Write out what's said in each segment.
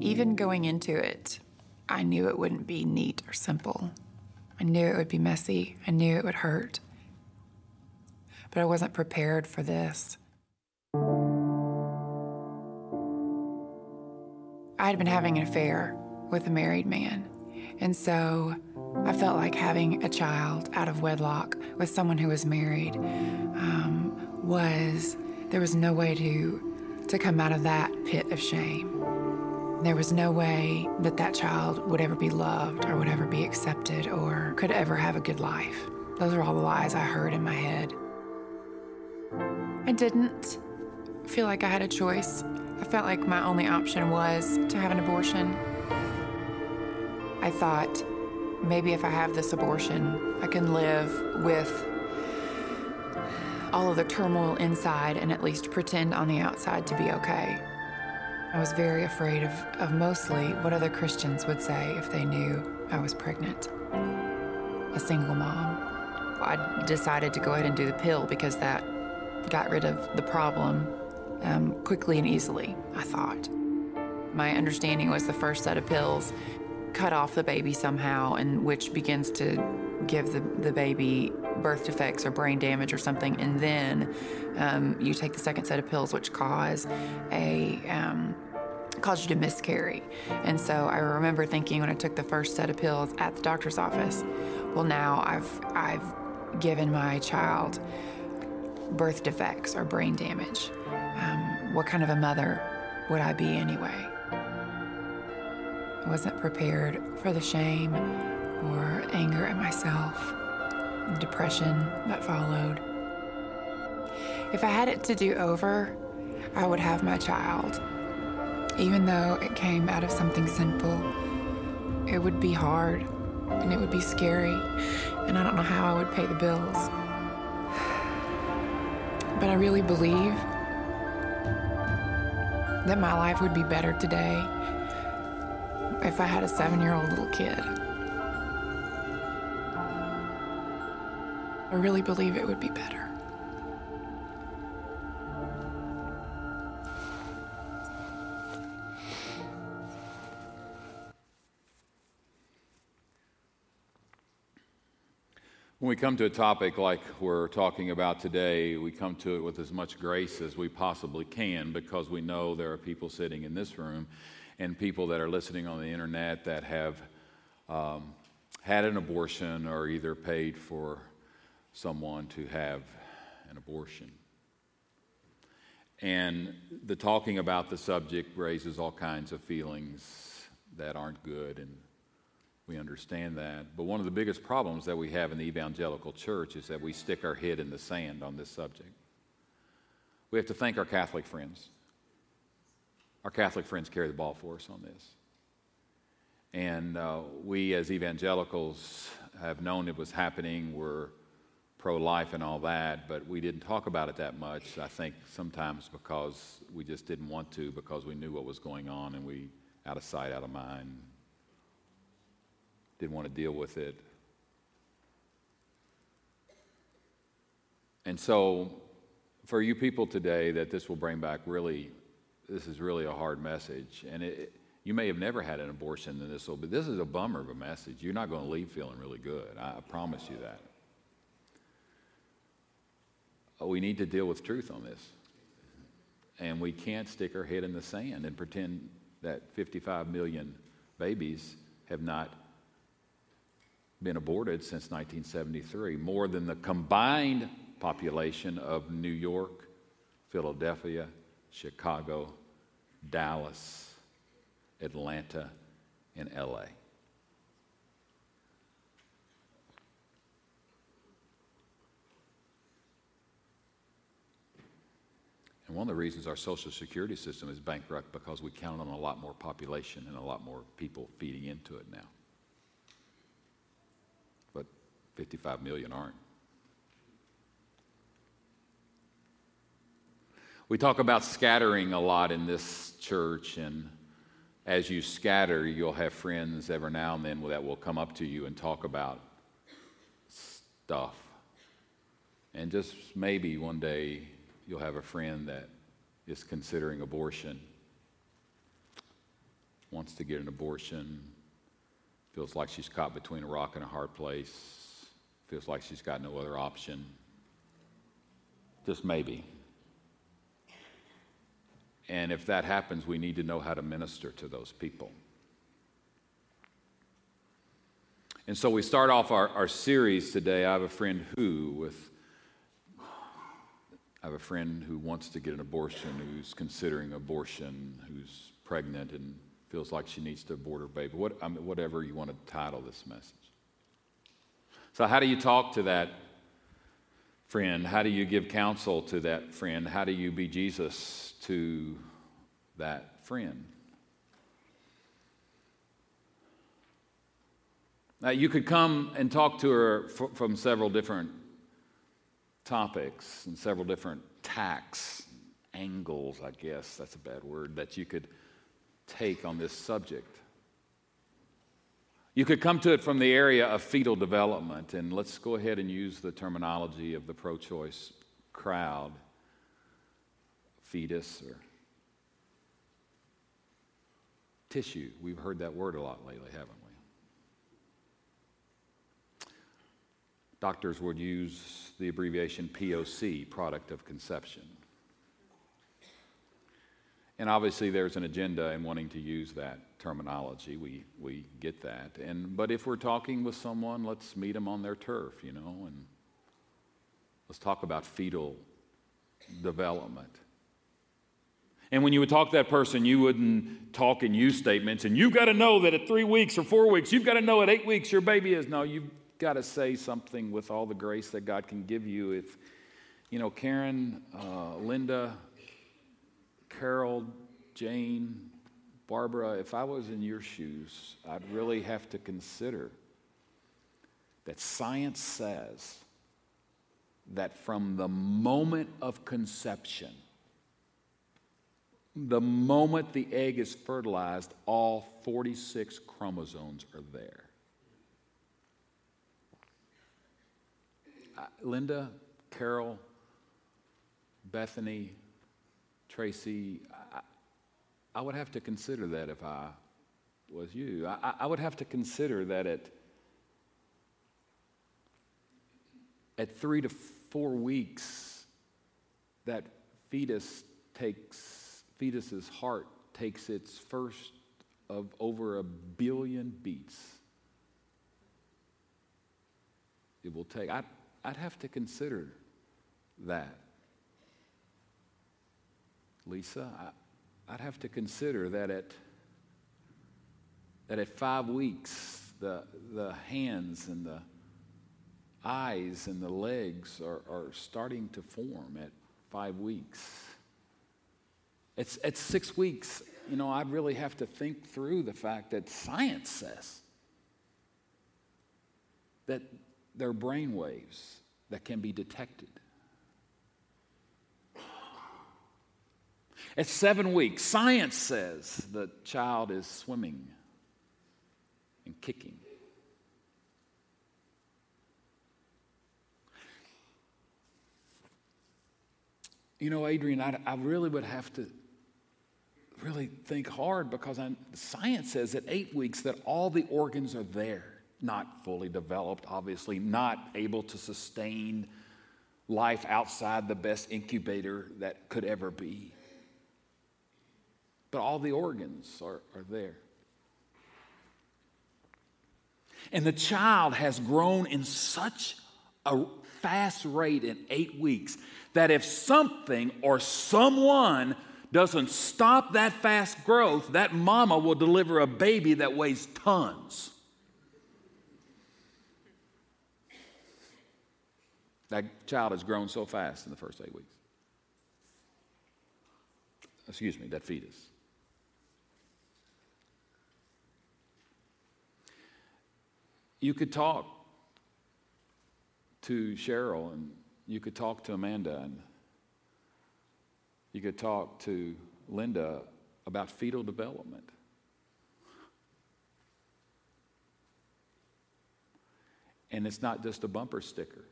Even going into it, I knew it wouldn't be neat or simple. I knew it would be messy. I knew it would hurt. But I wasn't prepared for this. I had been having an affair with a married man. And so I felt like having a child out of wedlock with someone who was married um, was, there was no way to, to come out of that pit of shame. There was no way that that child would ever be loved or would ever be accepted or could ever have a good life. Those are all the lies I heard in my head. I didn't feel like I had a choice. I felt like my only option was to have an abortion. I thought maybe if I have this abortion, I can live with all of the turmoil inside and at least pretend on the outside to be okay. I was very afraid of, of mostly what other Christians would say if they knew I was pregnant. A single mom. I decided to go ahead and do the pill because that got rid of the problem um, quickly and easily, I thought. My understanding was the first set of pills cut off the baby somehow, and which begins to give the, the baby birth defects or brain damage or something, and then um, you take the second set of pills, which cause a um, cause you to miscarry. And so I remember thinking when I took the first set of pills at the doctor's office, well, now I've I've given my child birth defects or brain damage. Um, what kind of a mother would I be anyway? I wasn't prepared for the shame or anger at myself, the depression that followed. If I had it to do over, I would have my child. Even though it came out of something simple, it would be hard and it would be scary, and I don't know how I would pay the bills. But I really believe that my life would be better today if I had a seven year old little kid. I really believe it would be better. When we come to a topic like we're talking about today, we come to it with as much grace as we possibly can because we know there are people sitting in this room and people that are listening on the internet that have um, had an abortion or either paid for someone to have an abortion. And the talking about the subject raises all kinds of feelings that aren't good and we understand that. But one of the biggest problems that we have in the evangelical church is that we stick our head in the sand on this subject. We have to thank our Catholic friends. Our Catholic friends carry the ball for us on this. And uh, we, as evangelicals, have known it was happening. We're pro life and all that, but we didn't talk about it that much. I think sometimes because we just didn't want to, because we knew what was going on and we, out of sight, out of mind, didn't want to deal with it. And so, for you people today, that this will bring back really, this is really a hard message. And it, you may have never had an abortion in this, but this is a bummer of a message. You're not going to leave feeling really good. I promise you that. Oh, we need to deal with truth on this. And we can't stick our head in the sand and pretend that 55 million babies have not been aborted since 1973, more than the combined population of New York, Philadelphia, Chicago, Dallas, Atlanta, and LA. And one of the reasons our Social Security system is bankrupt because we count on a lot more population and a lot more people feeding into it now. But 55 million aren't. We talk about scattering a lot in this church, and as you scatter, you'll have friends every now and then that will come up to you and talk about stuff. And just maybe one day you'll have a friend that is considering abortion. wants to get an abortion, feels like she's caught between a rock and a hard place, feels like she's got no other option. Just maybe. And if that happens, we need to know how to minister to those people. And so we start off our, our series today. I have a friend who, with have a friend who wants to get an abortion, who's considering abortion, who's pregnant and feels like she needs to abort her baby. What, I mean, whatever you want to title this message. So, how do you talk to that friend? How do you give counsel to that friend? How do you be Jesus to that friend? Now, you could come and talk to her f- from several different topics and several different tacks, angles, I guess that's a bad word, that you could take on this subject. You could come to it from the area of fetal development, and let's go ahead and use the terminology of the pro choice crowd fetus or tissue. We've heard that word a lot lately, haven't we? Doctors would use the abbreviation POC, product of conception. And obviously, there's an agenda in wanting to use that terminology. We, we get that. And, but if we're talking with someone, let's meet them on their turf, you know, and let's talk about fetal development. And when you would talk to that person, you wouldn't talk in you statements, and you've got to know that at three weeks or four weeks, you've got to know at eight weeks your baby is. No, you've got to say something with all the grace that God can give you. If, you know, Karen, uh, Linda, Carol, Jane, Barbara, if I was in your shoes, I'd really have to consider that science says that from the moment of conception, the moment the egg is fertilized, all 46 chromosomes are there. Uh, Linda, Carol, Bethany, Tracy, I, I, would have to consider that if I was you. I, I would have to consider that at, at three to four weeks, that fetus takes, fetus's heart takes its first of over a billion beats. It will take, I, I'd have to consider that. Lisa, I, would have to consider that at, that at five weeks, the, the hands and the eyes and the legs are, are starting to form at five weeks. It's, at six weeks, you know, I'd really have to think through the fact that science says that their brain waves that can be detected. At seven weeks, science says the child is swimming and kicking. You know, Adrian, I, I really would have to really think hard because I, science says at eight weeks that all the organs are there not fully developed, obviously, not able to sustain life outside the best incubator that could ever be. But all the organs are, are there. And the child has grown in such a fast rate in eight weeks that if something or someone doesn't stop that fast growth, that mama will deliver a baby that weighs tons. That child has grown so fast in the first eight weeks. Excuse me, that fetus. You could talk to Cheryl and you could talk to Amanda and you could talk to Linda about fetal development. And it's not just a bumper sticker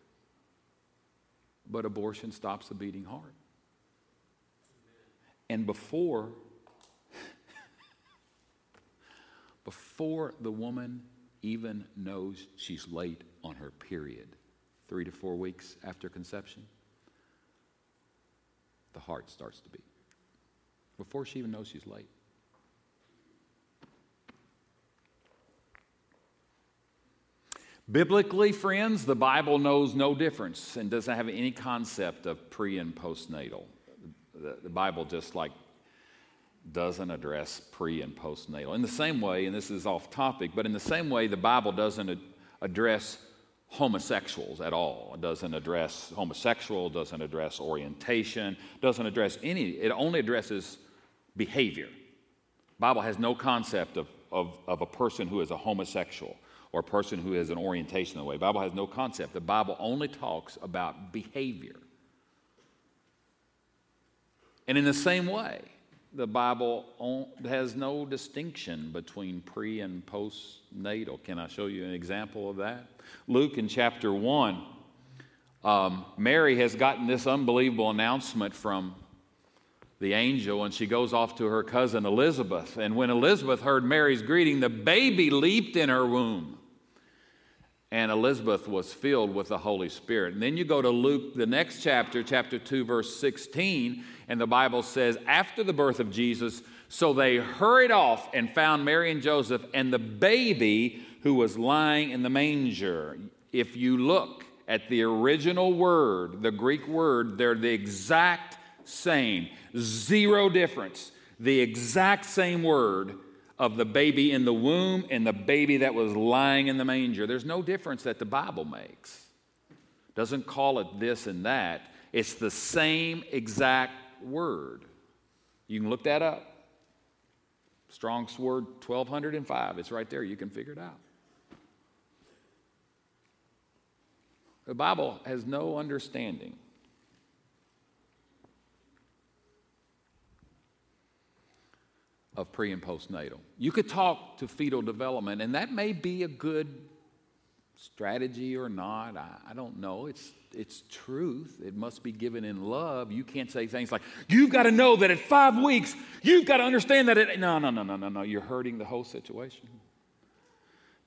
but abortion stops the beating heart. And before, before the woman even knows she's late on her period, three to four weeks after conception, the heart starts to beat. Before she even knows she's late. Biblically, friends, the Bible knows no difference and doesn't have any concept of pre and postnatal. The, Bible just like doesn't address pre and postnatal. In the same way, and this is off topic, but in the same way, the Bible doesn't address homosexuals at all. It doesn't address homosexual, doesn't address orientation, doesn't address any, it only addresses behavior. Bible has no concept of, of, of a person who is a homosexual or a person who has an orientation that way. The Bible has no concept. The Bible only talks about behavior. And in the same way, the Bible has no distinction between pre and postnatal. Can I show you an example of that? Luke in chapter 1, um, Mary has gotten this unbelievable announcement from the angel, and she goes off to her cousin Elizabeth. And when Elizabeth heard Mary's greeting, the baby leaped in her womb. And Elizabeth was filled with the Holy Spirit. And then you go to Luke, the next chapter, chapter 2, verse 16, and the Bible says, after the birth of Jesus, so they hurried off and found Mary and Joseph and the baby who was lying in the manger. If you look at the original word, the Greek word, they're the exact same. Zero difference. The exact same word of the baby in the womb and the baby that was lying in the manger. There's no difference that the Bible makes. Doesn't call it this and that. It's the same exact word. You can look that up. Strong's word 1205. It's right there. You can figure it out. The Bible has no understanding of pre and postnatal. You could talk to fetal development, and that may be a good strategy or not. I, I, don't know. It's, it's truth. It must be given in love. You can't say things like, you've got to know that at five weeks, you've got to understand that it. No, no, no, no, no, no. You're hurting the whole situation.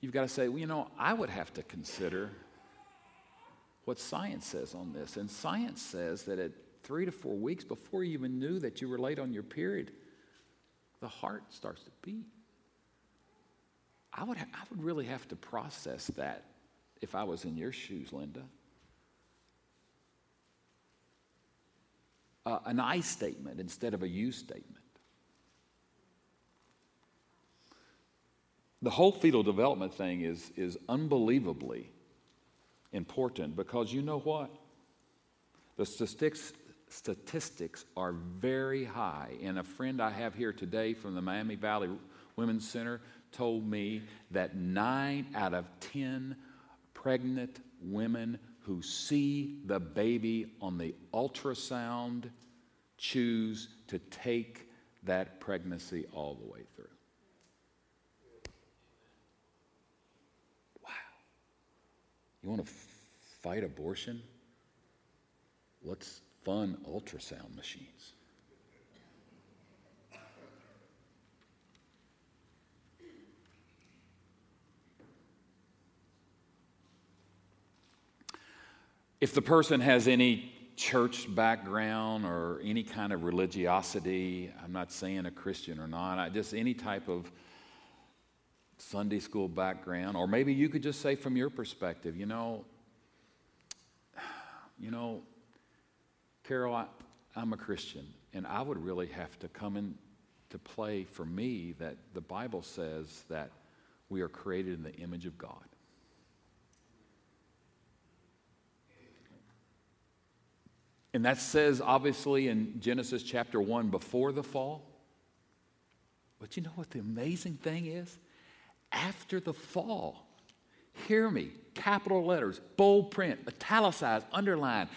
You've got to say, well, you know, I would have to consider what science says on this. And science says that at three to four weeks before you even knew that you were late on your period, the heart starts to beat. I would, ha- I would really have to process that if I was in your shoes, Linda. Uh, an I statement instead of a you statement. The whole fetal development thing is, is unbelievably important because you know what? The statistics, statistics are very high. And a friend I have here today from the Miami Valley Women's Center told me that nine out of 10 pregnant women who see the baby on the ultrasound choose to take that pregnancy all the way through. Wow. You want to fight abortion? Let's fund ultrasound machines. If the person has any church background or any kind of religiosity, I'm not saying a Christian or not, I, just any type of Sunday school background, or maybe you could just say from your perspective, you know, you know, Carol, I, I'm a Christian, and I would really have to come into play for me that the Bible says that we are created in the image of God. And that says, obviously, in Genesis chapter 1, before the fall. But you know what the amazing thing is? After the fall, hear me, capital letters, bold print, italicized, underlined,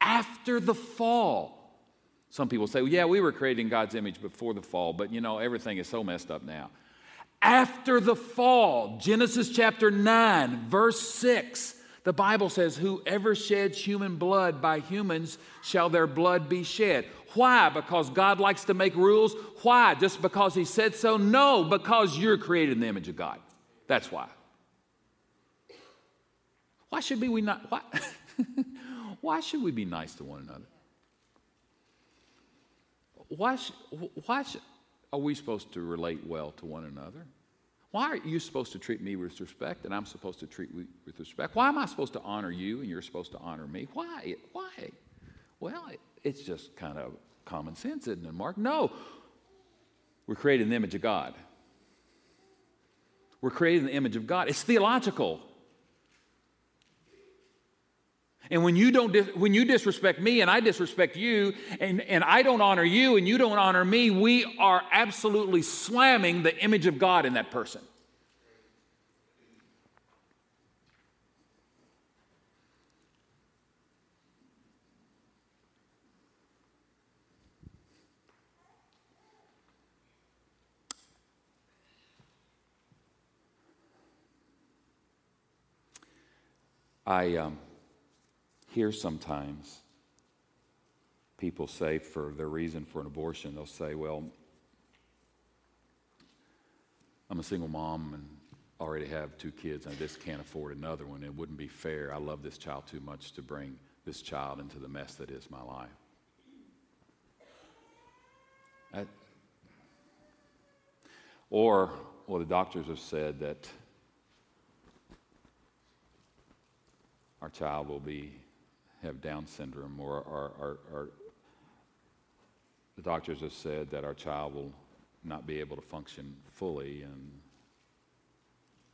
after the fall. Some people say, well, yeah, we were created in God's image before the fall, but you know, everything is so messed up now. After the fall, Genesis chapter 9, verse 6, The Bible says, Whoever sheds human blood by humans shall their blood be shed. Why? Because God likes to make rules? Why? Just because He said so? No, because you're created in the image of God. That's why. Why should be we not? Why, why should we be nice to one another? Why, why are we supposed to relate well to one another? Why are you supposed to treat me with respect and I'm supposed to treat you with respect? Why am I supposed to honor you and you're supposed to honor me? Why? Why? Well, it, it's just kind of common sense, isn't it, Mark? No. We're created in the image of God. We're created in the image of God. It's theological. And when you, don't when you disrespect me and I disrespect you, and, and I don't honor you and you don't honor me, we are absolutely slamming the image of God in that person. I. Um, hear sometimes people say for their reason for an abortion, they'll say, Well, I'm a single mom and already have two kids, and I just can't afford another one. It wouldn't be fair. I love this child too much to bring this child into the mess that is my life. I, or, well, the doctors have said that our child will be have Down syndrome, or, or, or, or the doctors have said that our child will not be able to function fully, and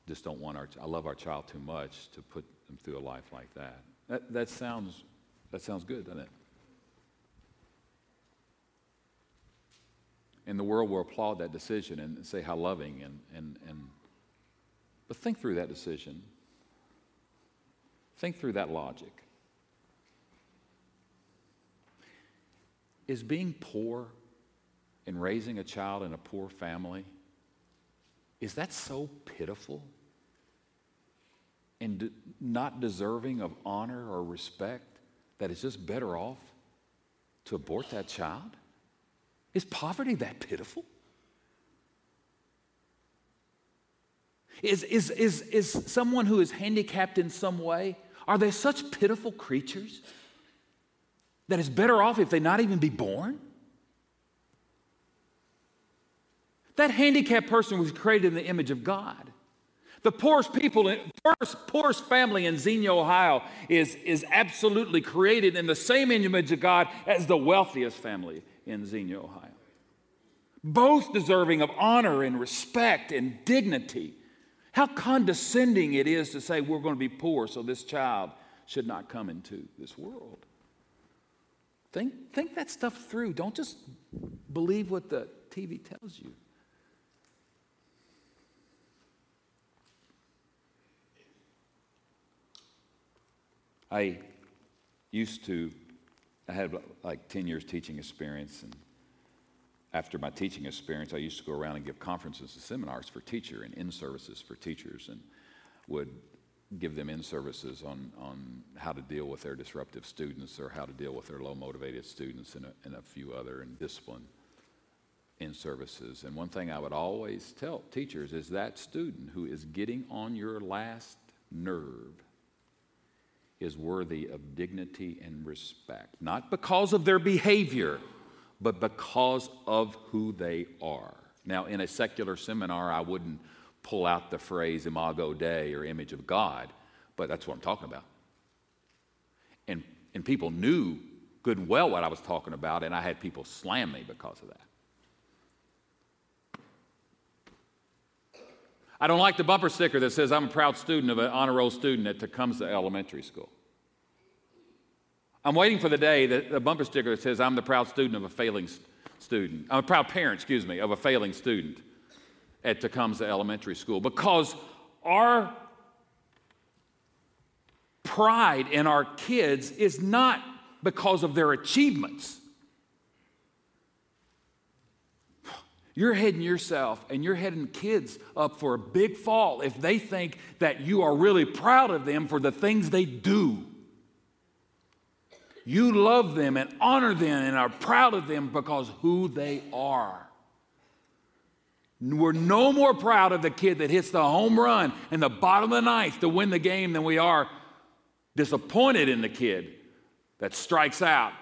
just don't want our. I love our child too much to put them through a life like that. That, that sounds that sounds good, doesn't it? And the world will applaud that decision and say how loving and, and, and but think through that decision. Think through that logic. Is being poor and raising a child in a poor family, is that so pitiful and not deserving of honor or respect that it's just better off to abort that child? Is poverty that pitiful? Is, is, is, is someone who is handicapped in some way, are they such pitiful creatures that it's better off if they not even be born? That handicapped person was created in the image of God. The poorest people, poorest, poorest family in Xenia, Ohio, is, is absolutely created in the same image of God as the wealthiest family in Xenia, Ohio. Both deserving of honor and respect and dignity. How condescending it is to say we're going to be poor, so this child should not come into this world. Think, think that stuff through. Don't just believe what the TV tells you. I used to, I had like 10 years teaching experience, and after my teaching experience, I used to go around and give conferences and seminars for teacher and in services for teachers, and would give them in services on, on how to deal with their disruptive students or how to deal with their low motivated students and a, and a few other and discipline in services. And one thing I would always tell teachers is that student who is getting on your last nerve is worthy of dignity and respect, not because of their behavior, but because of who they are. Now, in a secular seminar, I wouldn't pull out the phrase imago Dei or image of God, but that's what I'm talking about. And, and people knew good and well what I was talking about, and I had people slam me because of that. I don't like the bumper sticker that says I'm a proud student of an honor roll student at Tecumseh Elementary School. I'm waiting for the day that the bumper sticker that says I'm the proud student of a failing student. I'm a proud parent, excuse me, of a failing student at Tecumseh Elementary School because our pride in our kids is not because of their achievements. You're heading yourself and you're heading kids up for a big fall if they think that you are really proud of them for the things they do. You love them and honor them and are proud of them because who they are. We're no more proud of the kid that hits the home run in the bottom of the ninth to win the game than we are disappointed in the kid that strikes out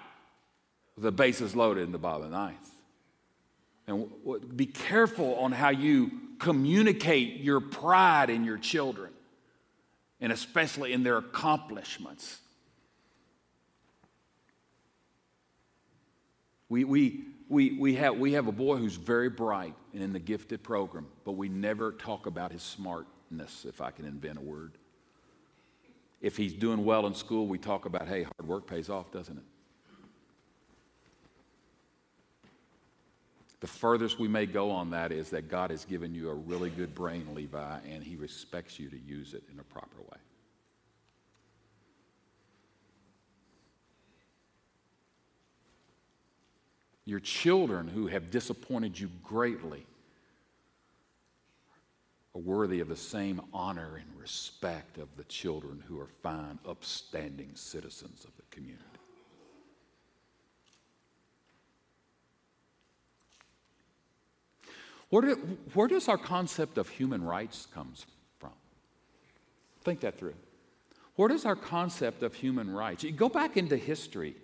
with the bases loaded in the bottom of the ninth. And be careful on how you communicate your pride in your children, and especially in their accomplishments. We, we, we, we, have, we have a boy who's very bright and in the gifted program, but we never talk about his smartness, if I can invent a word. If he's doing well in school, we talk about, hey, hard work pays off, doesn't it? The furthest we may go on that is that God has given you a really good brain, Levi, and he respects you to use it in a proper way. Your children who have disappointed you greatly are worthy of the same honor and respect of the children who are fine, upstanding citizens of the community. Where, do, where does our concept of human rights comes from? Think that through. Where does our concept of human rights? You go back into history.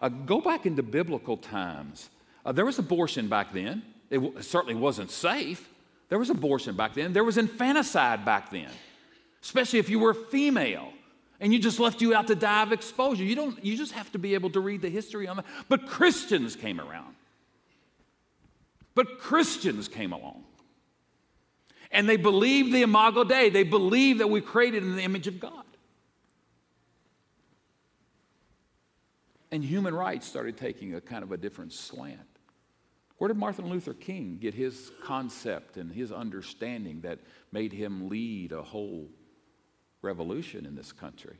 Uh, go back into biblical times. Uh, there was abortion back then. It, w- certainly wasn't safe. There was abortion back then. There was infanticide back then, especially if you were female and you just left you out to die of exposure. You, don't, you just have to be able to read the history on that. But Christians came around. But Christians came along. And they believed the Imago Dei. They believed that we created in the image of God. And human rights started taking a kind of a different slant. Where did Martin Luther King get his concept and his understanding that made him lead a whole revolution in this country?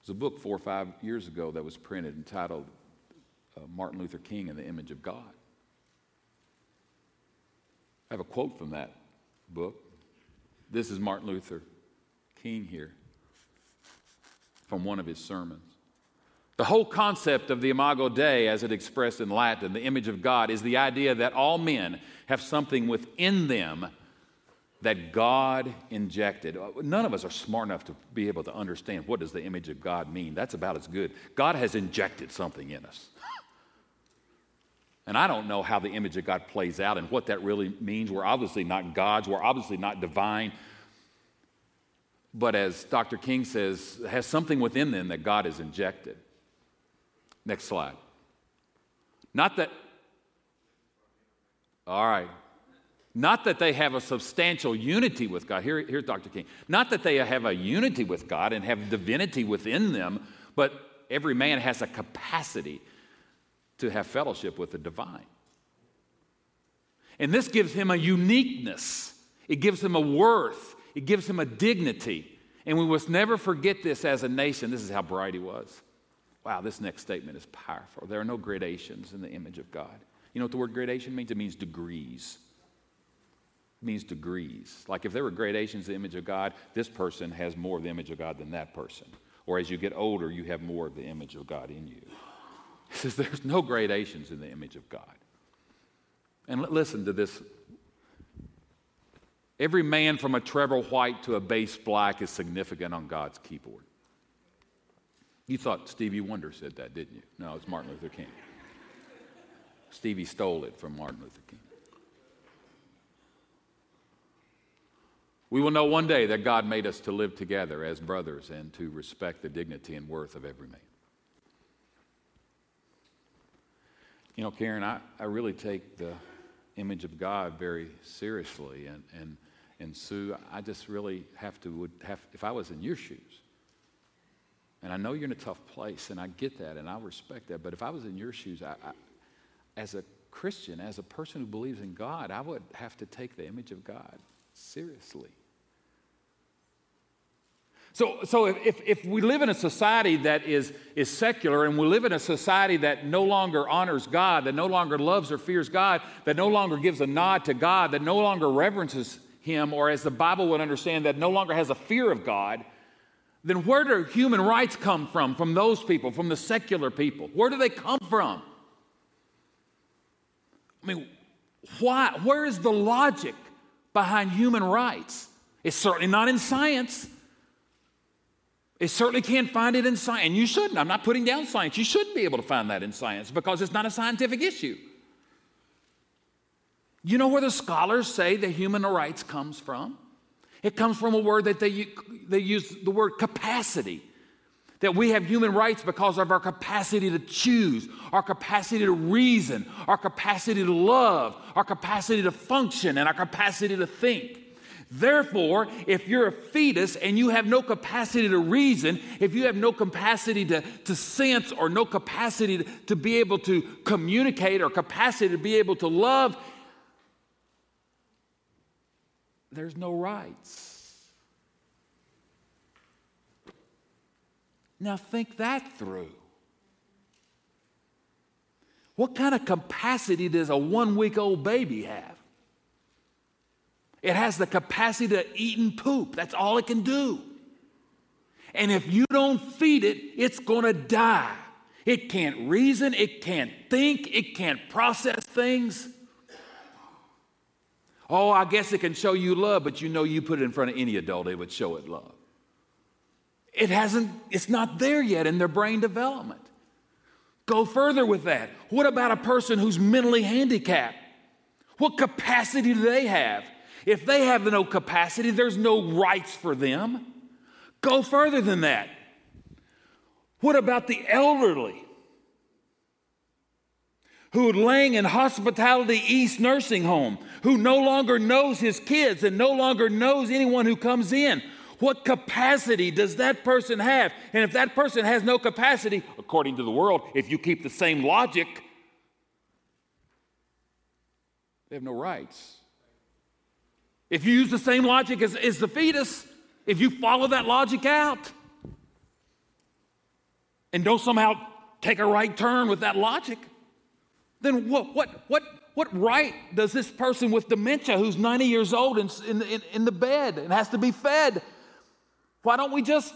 There's a book four or five years ago that was printed entitled uh, Martin Luther King and the Image of God. I have a quote from that book. This is Martin Luther King here from one of his sermons. The whole concept of the Imago Dei, as it expressed in Latin, the image of God, is the idea that all men have something within them that God injected. None of us are smart enough to be able to understand what does the image of God mean. That's about as good. God has injected something in us. And I don't know how the image of God plays out and what that really means. We're obviously not gods, we're obviously not divine. But as Dr. King says, has something within them that God has injected. Next slide. Not that, all right. Not that they have a substantial unity with God. Here, here's Dr. King. Not that they have a unity with God and have divinity within them, but every man has a capacity to have fellowship with the divine. And this gives him a uniqueness, it gives him a worth, it gives him a dignity. And we must never forget this as a nation. This is how bright he was. Wow, this next statement is powerful. There are no gradations in the image of God. You know what the word gradation means? It means degrees. It means degrees. Like if there were gradations in the image of God, this person has more of the image of God than that person. Or as you get older, you have more of the image of God in you. He says there's no gradations in the image of God. And listen to this. Every man from a treble white to a bass black is significant on God's keyboard. You thought Stevie Wonder said that, didn't you? No, it's Martin Luther King. Stevie stole it from Martin Luther King. We will know one day that God made us to live together as brothers and to respect the dignity and worth of every man. You know, Karen, I, I really take the image of God very seriously. And, and, and Sue, I just really have to, would have, if I was in your shoes, and I know you're in a tough place, and I get that, and I respect that. But if I was in your shoes, I, I, as a Christian, as a person who believes in God, I would have to take the image of God seriously. So, so if, if we live in a society that is, is secular and we live in a society that no longer honors God, that no longer loves or fears God, that no longer gives a nod to God, that no longer reverences Him, or as the Bible would understand, that no longer has a fear of God, then where do human rights come from? From those people, from the secular people? Where do they come from? I mean, why? Where is the logic behind human rights? It's certainly not in science. It certainly can't find it in science. And you shouldn't. I'm not putting down science. You shouldn't be able to find that in science because it's not a scientific issue. You know where the scholars say that human rights comes from? It comes from a word that they, they use the word capacity. That we have human rights because of our capacity to choose, our capacity to reason, our capacity to love, our capacity to function, and our capacity to think. Therefore, if you're a fetus and you have no capacity to reason, if you have no capacity to, to sense or no capacity to, to be able to communicate or capacity to be able to love, there's no rights. Now, think that through. What kind of capacity does a one week old baby have? It has the capacity to eat and poop. That's all it can do. And if you don't feed it, it's going to die. It can't reason, it can't think, it can't process things. Oh, I guess it can show you love, but you know you put it in front of any adult, it would show it love. It hasn't, it's not there yet in their brain development. Go further with that. What about a person who's mentally handicapped? What capacity do they have? If they have no capacity, there's no rights for them. Go further than that. What about the elderly who laying in Hospitality East nursing home, who no longer knows his kids and no longer knows anyone who comes in? What capacity does that person have? And if that person has no capacity, according to the world, if you keep the same logic, they have no rights. If you use the same logic as, as the fetus, if you follow that logic out and don't somehow take a right turn with that logic, then what, what, what, what right does this person with dementia who's 90 years old in, in, in the bed and has to be fed, why don't we just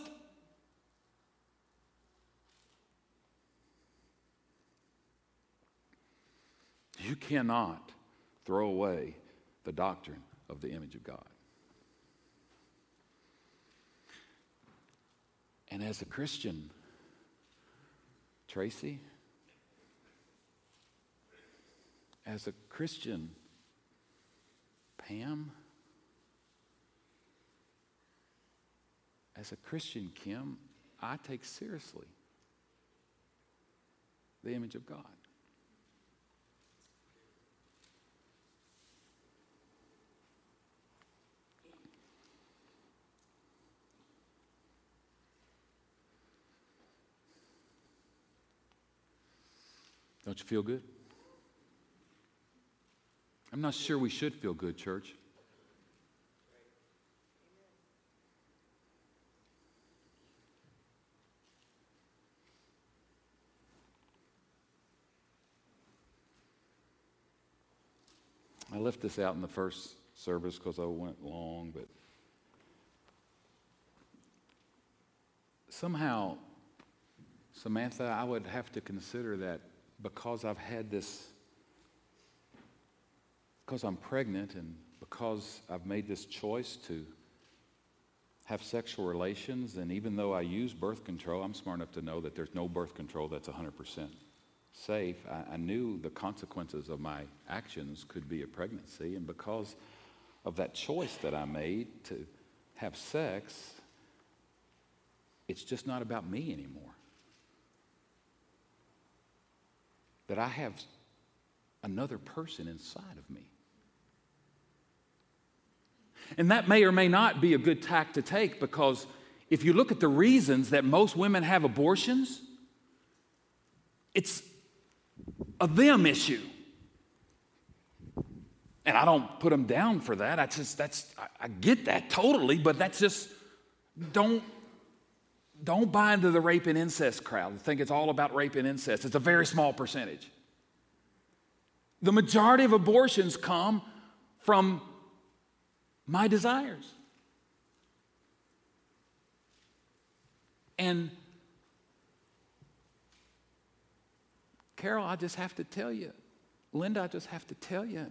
You cannot throw away the doctrine of the image of God. And as a Christian, Tracy, as a Christian, Pam, as a Christian, Kim, I take seriously the image of God. Don't you feel good? I'm not sure we should feel good, church. I left this out in the first service because I went long, but somehow, Samantha, I would have to consider that because I've had this, because I'm pregnant and because I've made this choice to have sexual relations, and even though I use birth control, I'm smart enough to know that there's no birth control that's 100% safe. I, I knew the consequences of my actions could be a pregnancy, and because of that choice that I made to have sex, it's just not about me anymore. that I have another person inside of me. And that may or may not be a good tack to take because if you look at the reasons that most women have abortions, it's a them issue. And I don't put them down for that. I just, that's, I, I get that totally, but that's just, don't don't buy into the rape and incest crowd. I think it's all about rape and incest. It's a very small percentage. The majority of abortions come from my desires. And Carol, I just have to tell you, Linda, I just have to tell you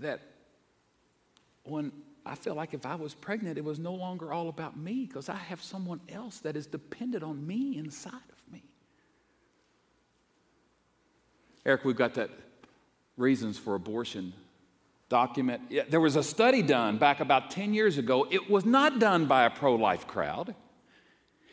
that when I feel like if I was pregnant, it was no longer all about me because I have someone else that is dependent on me inside of me. Eric, we've got that reasons for abortion document. There was a study done back about 10 years ago. It was not done by a pro life crowd.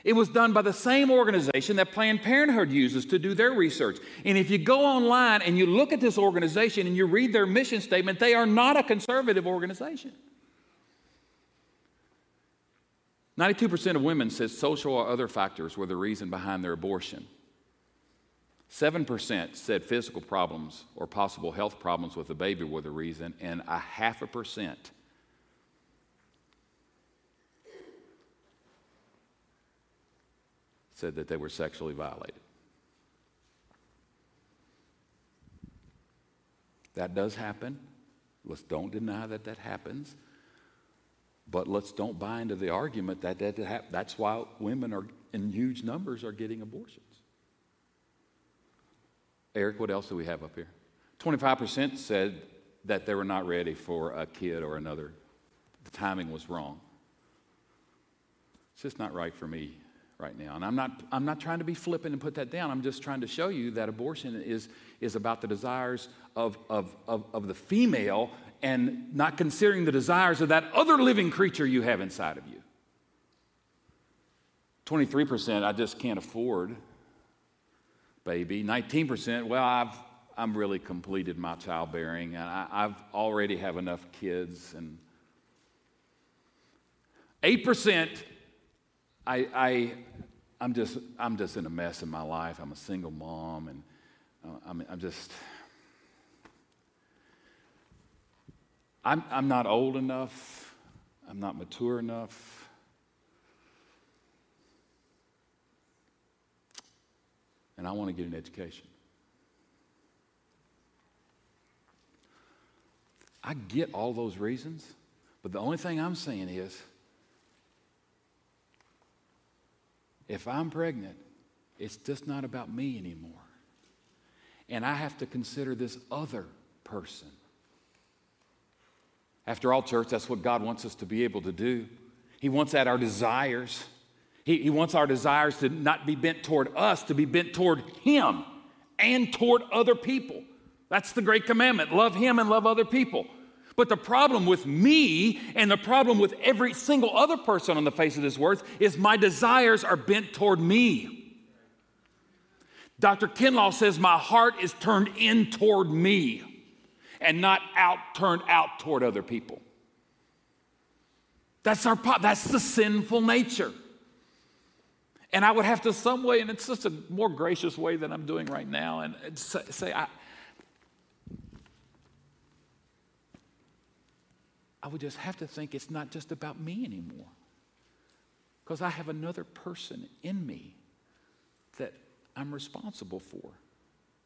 It was done by the same organization that Planned Parenthood uses to do their research. And if you go online and you look at this organization and you read their mission statement, they are not a conservative organization. 92% of women said social or other factors were the reason behind their abortion. 7% said physical problems or possible health problems with the baby were the reason, and a half a percent said that they were sexually violated. That does happen. Let's don't deny that that happens. But let's don't buy into the argument that, that, that that's why women are in huge numbers are getting abortions. Eric, what else do we have up here? 25% said that they were not ready for a kid or another. The timing was wrong. It's just not right for me right now. And I'm not, I'm not trying to be flippant and put that down. I'm just trying to show you that abortion is, is about the desires of, of, of, of the female and not considering the desires of that other living creature you have inside of you. 23%, I just can't afford, baby. 19%, well, I've, I'm really completed my childbearing and I, I've already have enough kids. And 8%, I, I, I'm just, I'm just in a mess in my life. I'm a single mom, and uh, I'm, I'm just, I'm, I'm not old enough. I'm not mature enough. And I want to get an education. I get all those reasons, but the only thing I'm saying is, If I'm pregnant, it's just not about me anymore. And I have to consider this other person. After all, church, that's what God wants us to be able to do. He wants that our desires. He, he wants our desires to not be bent toward us, to be bent toward Him and toward other people. That's the great commandment love Him and love other people. But the problem with me and the problem with every single other person on the face of this earth is my desires are bent toward me. Dr. Kinlaw says my heart is turned in toward me and not out turned out toward other people. That's our that's the sinful nature. And I would have to some way, and it's just a more gracious way than I'm doing right now, and say, I, I would just have to think it's not just about me anymore. Because I have another person in me that I'm responsible for.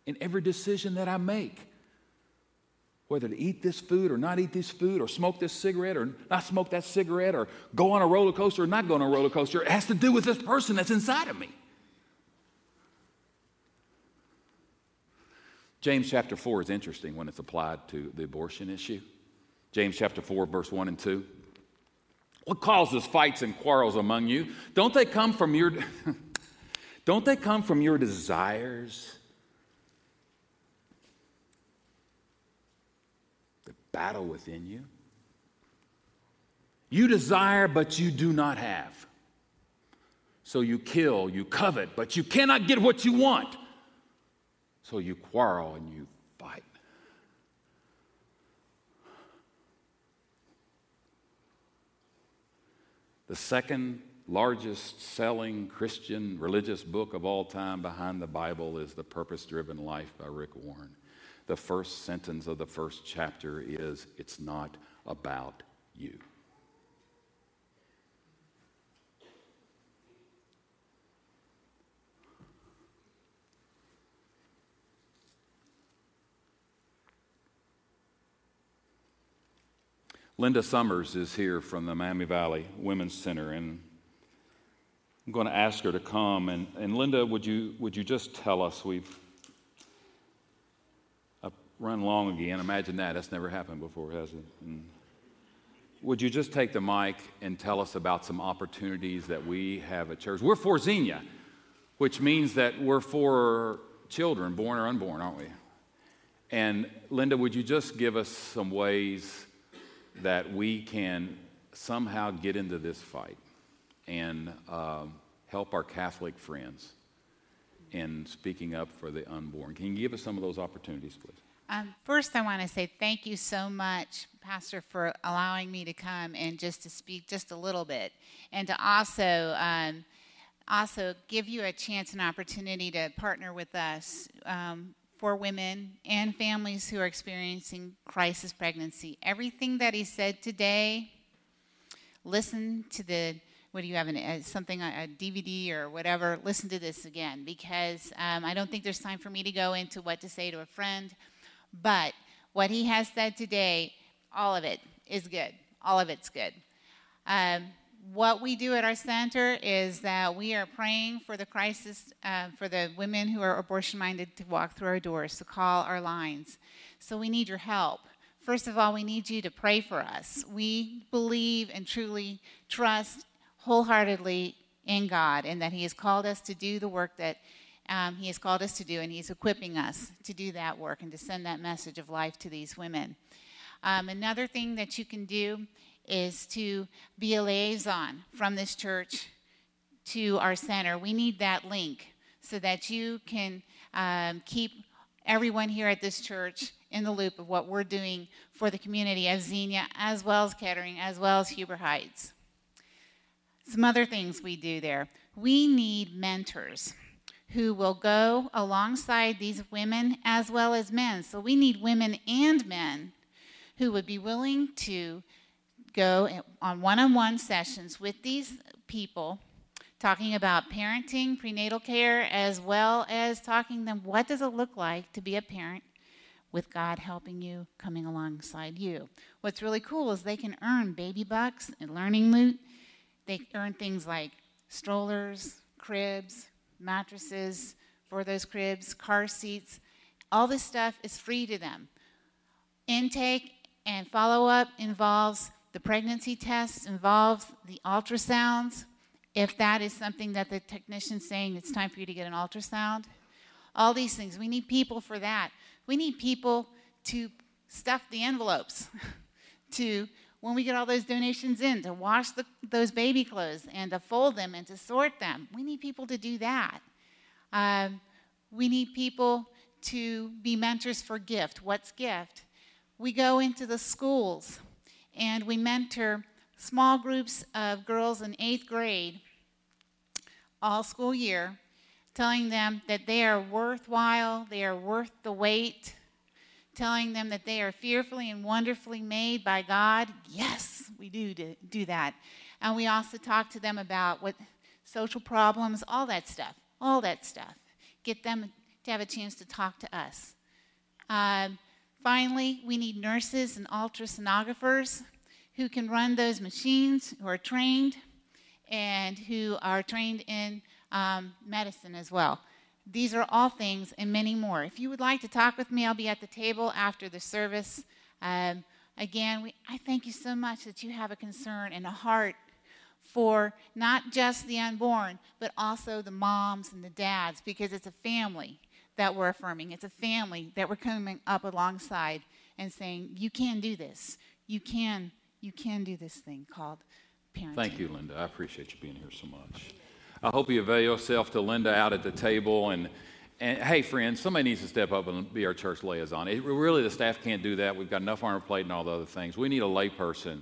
In every decision that I make, whether to eat this food or not eat this food, or smoke this cigarette or not smoke that cigarette, or go on a roller coaster or not go on a roller coaster, it has to do with this person that's inside of me. James chapter 4 is interesting when it's applied to the abortion issue. James chapter 4, verse 1 and 2. What causes fights and quarrels among you? Don't they come from your don't they come from your desires? The battle within you. You desire, but you do not have. So you kill, you covet, but you cannot get what you want. So you quarrel and you fight. the second largest selling Christian religious book of all time behind the Bible is The Purpose Driven Life by Rick Warren the first sentence of the first chapter is It's not about you. Linda Summers is here from the Miami Valley Women's Center, and I'm going to ask her to come. And, and Linda, would you, would you just tell us? We've run long again. Imagine that. That's never happened before, has it? And would you just take the mic and tell us about some opportunities that we have at church? We're for Xenia, which means that we're for children, born or unborn, aren't we? And Linda, would you just give us some ways that we can somehow get into this fight and um, help our Catholic friends in speaking up for the unborn? Can you give us some of those opportunities, please? Um, first, I want to say thank you so much, Pastor, for allowing me to come and just to speak just a little bit, and to also um, also give you a chance and opportunity to partner with us um, for women and families who are experiencing crisis pregnancy. Everything that he said today, listen to the what do you have an, uh, something a DVD or whatever? Listen to this again because um, I don't think there's time for me to go into what to say to a friend, but what he has said today, all of it is good. All of it's good. Um, what we do at our center is that we are praying for the crisis, uh, for the women who are abortion minded to walk through our doors, to call our lines. So we need your help. First of all, we need you to pray for us. We believe and truly trust wholeheartedly in God and that He has called us to do the work that um, He has called us to do, and He's equipping us to do that work and to send that message of life to these women. Um, another thing that you can do is to be a liaison from this church to our center. We need that link so that you can um, keep everyone here at this church in the loop of what we're doing for the community of Xenia, as well as Kettering, as well as Huber Heights. Some other things we do there. We need mentors who will go alongside these women as well as men. So we need women and men who would be willing to go on one on one sessions with these people talking about parenting, prenatal care, as well as talking them what does it look like to be a parent with God helping you, coming alongside you. What's really cool is they can earn baby bucks and learning loot. They earn things like strollers, cribs, mattresses for those cribs, car seats. All this stuff is free to them. Intake and follow up involves the pregnancy test involves the ultrasounds, if that is something that the technician's saying it's time for you to get an ultrasound. All these things. We need people for that. We need people to stuff the envelopes, to when we get all those donations in, to wash the, those baby clothes and to fold them and to sort them. We need people to do that. Um, we need people to be mentors for gift. What's gift? We go into the schools and we mentor small groups of girls in eighth grade all school year, telling them that they are worthwhile, they are worth the wait, telling them that they are fearfully and wonderfully made by God. Yes, we do do that. And we also talk to them about what social problems, all that stuff, all that stuff. Get them to have a chance to talk to us. Um, Finally, we need nurses and ultrasonographers who can run those machines, who are trained, and who are trained in um, medicine as well. These are all things and many more. If you would like to talk with me, I'll be at the table after the service. Um, again, we, I thank you so much that you have a concern and a heart for not just the unborn, but also the moms and the dads, because it's a family that we're affirming. It's a family that we're coming up alongside and saying, you can do this. You can, you can do this thing called parenting. Thank you, Linda. I appreciate you being here so much. I hope you avail yourself to Linda out at the table. And, and hey, friends, somebody needs to step up and be our church liaison. It, really, the staff can't do that. We've got enough on our plate and all the other things. We need a layperson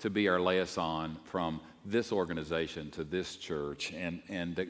to be our liaison from this organization to this church. And, and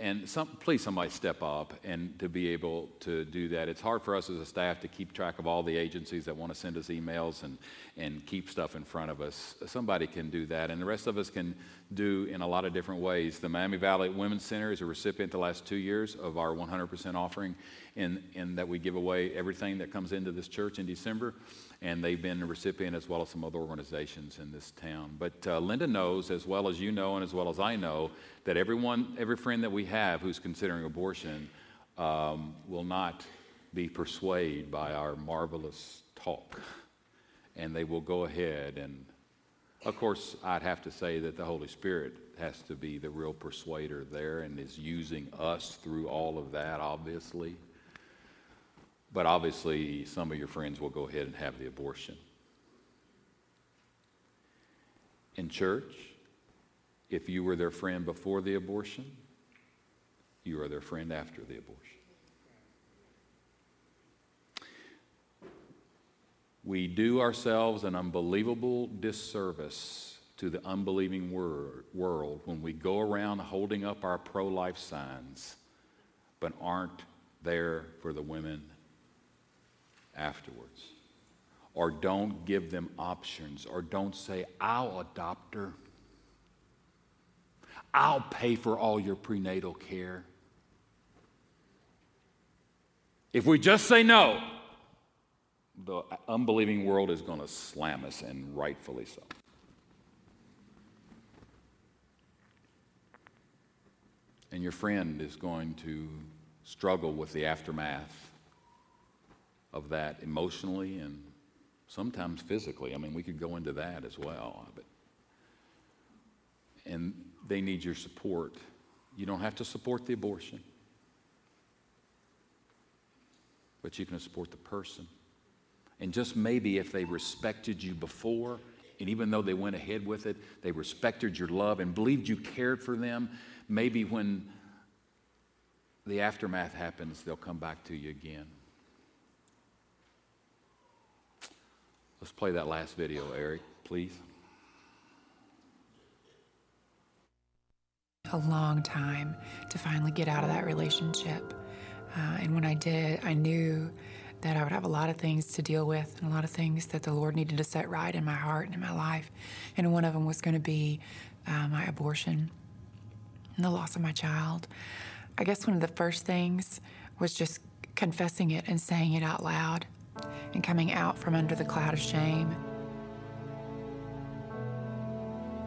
and some, please somebody step up and to be able to do that. It's hard for us as a staff to keep track of all the agencies that want to send us emails and, and keep stuff in front of us. Somebody can do that, and the rest of us can do in a lot of different ways. The Miami Valley Women's Center is a recipient the last two years of our 100% offering, in, in that we give away everything that comes into this church in December. And they've been a recipient as well as some other organizations in this town. But uh, Linda knows, as well as you know, and as well as I know, that everyone, every friend that we have who's considering abortion um, will not be persuaded by our marvelous talk. And they will go ahead and, of course, I'd have to say that the Holy Spirit has to be the real persuader there and is using us through all of that, obviously. But obviously, some of your friends will go ahead and have the abortion. In church, if you were their friend before the abortion, you are their friend after the abortion. We do ourselves an unbelievable disservice to the unbelieving wor- world when we go around holding up our pro life signs but aren't there for the women afterwards. Or don't give them options, or don't say, I'll adopt her. I'll pay for all your prenatal care. If we just say no, the unbelieving world is going to slam us, and rightfully so. And your friend is going to struggle with the aftermath of that emotionally and sometimes physically. I mean, we could go into that as well. But, and they need your support. You don't have to support the abortion, but you can support the person. And just maybe if they respected you before, and even though they went ahead with it, they respected your love and believed you cared for them, maybe when the aftermath happens, they'll come back to you again. Let's play that last video, Eric, please. A long time to finally get out of that relationship. Uh, and when I did, I knew that I would have a lot of things to deal with and a lot of things that the Lord needed to set right in my heart and in my life. And one of them was going to be uh, my abortion and the loss of my child. I guess one of the first things was just confessing it and saying it out loud and coming out from under the cloud of shame.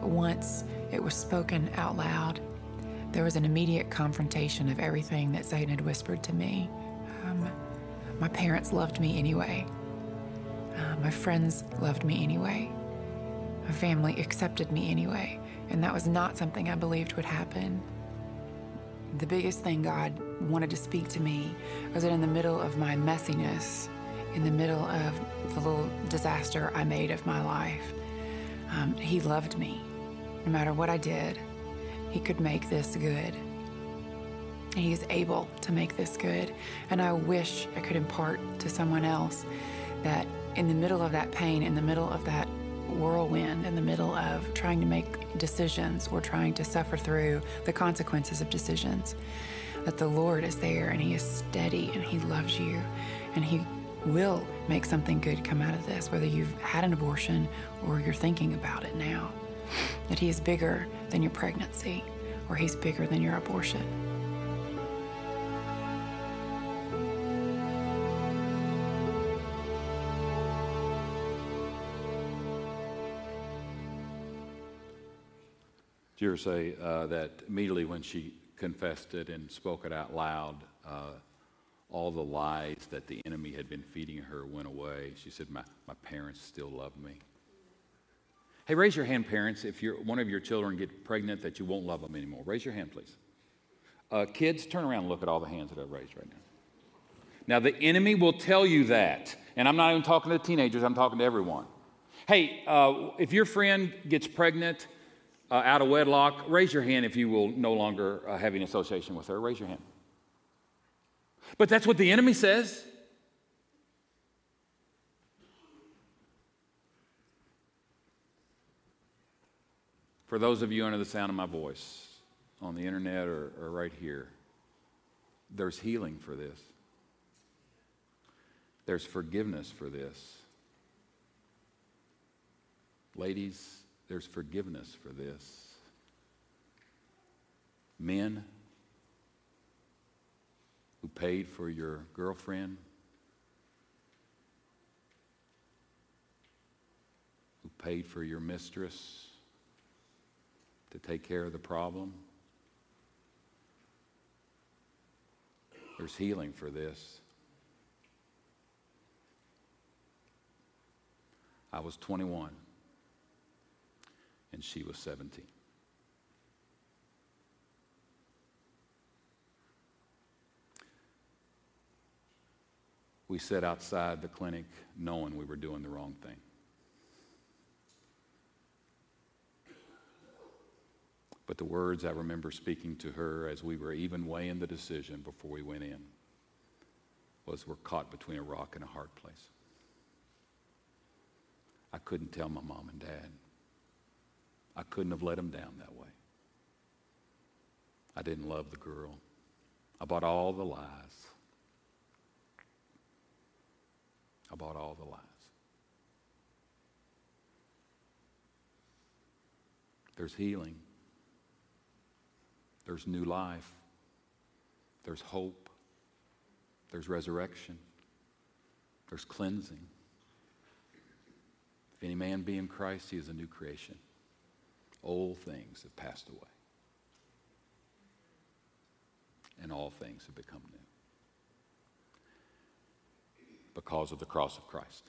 Once it was spoken out loud, there was an immediate confrontation of everything that Satan had whispered to me. Um, my parents loved me anyway. Uh, my friends loved me anyway. My family accepted me anyway. And that was not something I believed would happen. The biggest thing God wanted to speak to me was that in the middle of my messiness, in the middle of the little disaster I made of my life, um, He loved me. No matter what I did, He could make this good. He is able to make this good. And I wish I could impart to someone else that in the middle of that pain, in the middle of that whirlwind, in the middle of trying to make decisions or trying to suffer through the consequences of decisions, that the Lord is there and He is steady and He loves you and He will make something good come out of this, whether you've had an abortion or you're thinking about it now. That He is bigger than your pregnancy or He's bigger than your abortion. Did you ever say uh, that immediately when she confessed it and spoke it out loud, uh, all the lies that the enemy had been feeding her went away? She said, my, my parents still love me. Hey, raise your hand, parents, if you're, one of your children get pregnant that you won't love them anymore. Raise your hand, please. Uh, kids, turn around and look at all the hands that I've raised right now. Now, the enemy will tell you that. And I'm not even talking to teenagers, I'm talking to everyone. Hey, uh, if your friend gets pregnant uh, out of wedlock, raise your hand if you will no longer uh, have an association with her. Raise your hand. But that's what the enemy says. For those of you under the sound of my voice, on the internet or, or right here, there's healing for this. There's forgiveness for this. Ladies, there's forgiveness for this. Men, who paid for your girlfriend, who paid for your mistress to take care of the problem. There's healing for this. I was 21 and she was 17. We sat outside the clinic knowing we were doing the wrong thing. But the words I remember speaking to her as we were even weighing the decision before we went in was we're caught between a rock and a hard place. I couldn't tell my mom and dad. I couldn't have let them down that way. I didn't love the girl. I bought all the lies. I bought all the lies. There's healing. There's new life. There's hope. There's resurrection. There's cleansing. If any man be in Christ, he is a new creation. Old things have passed away, and all things have become new because of the cross of Christ.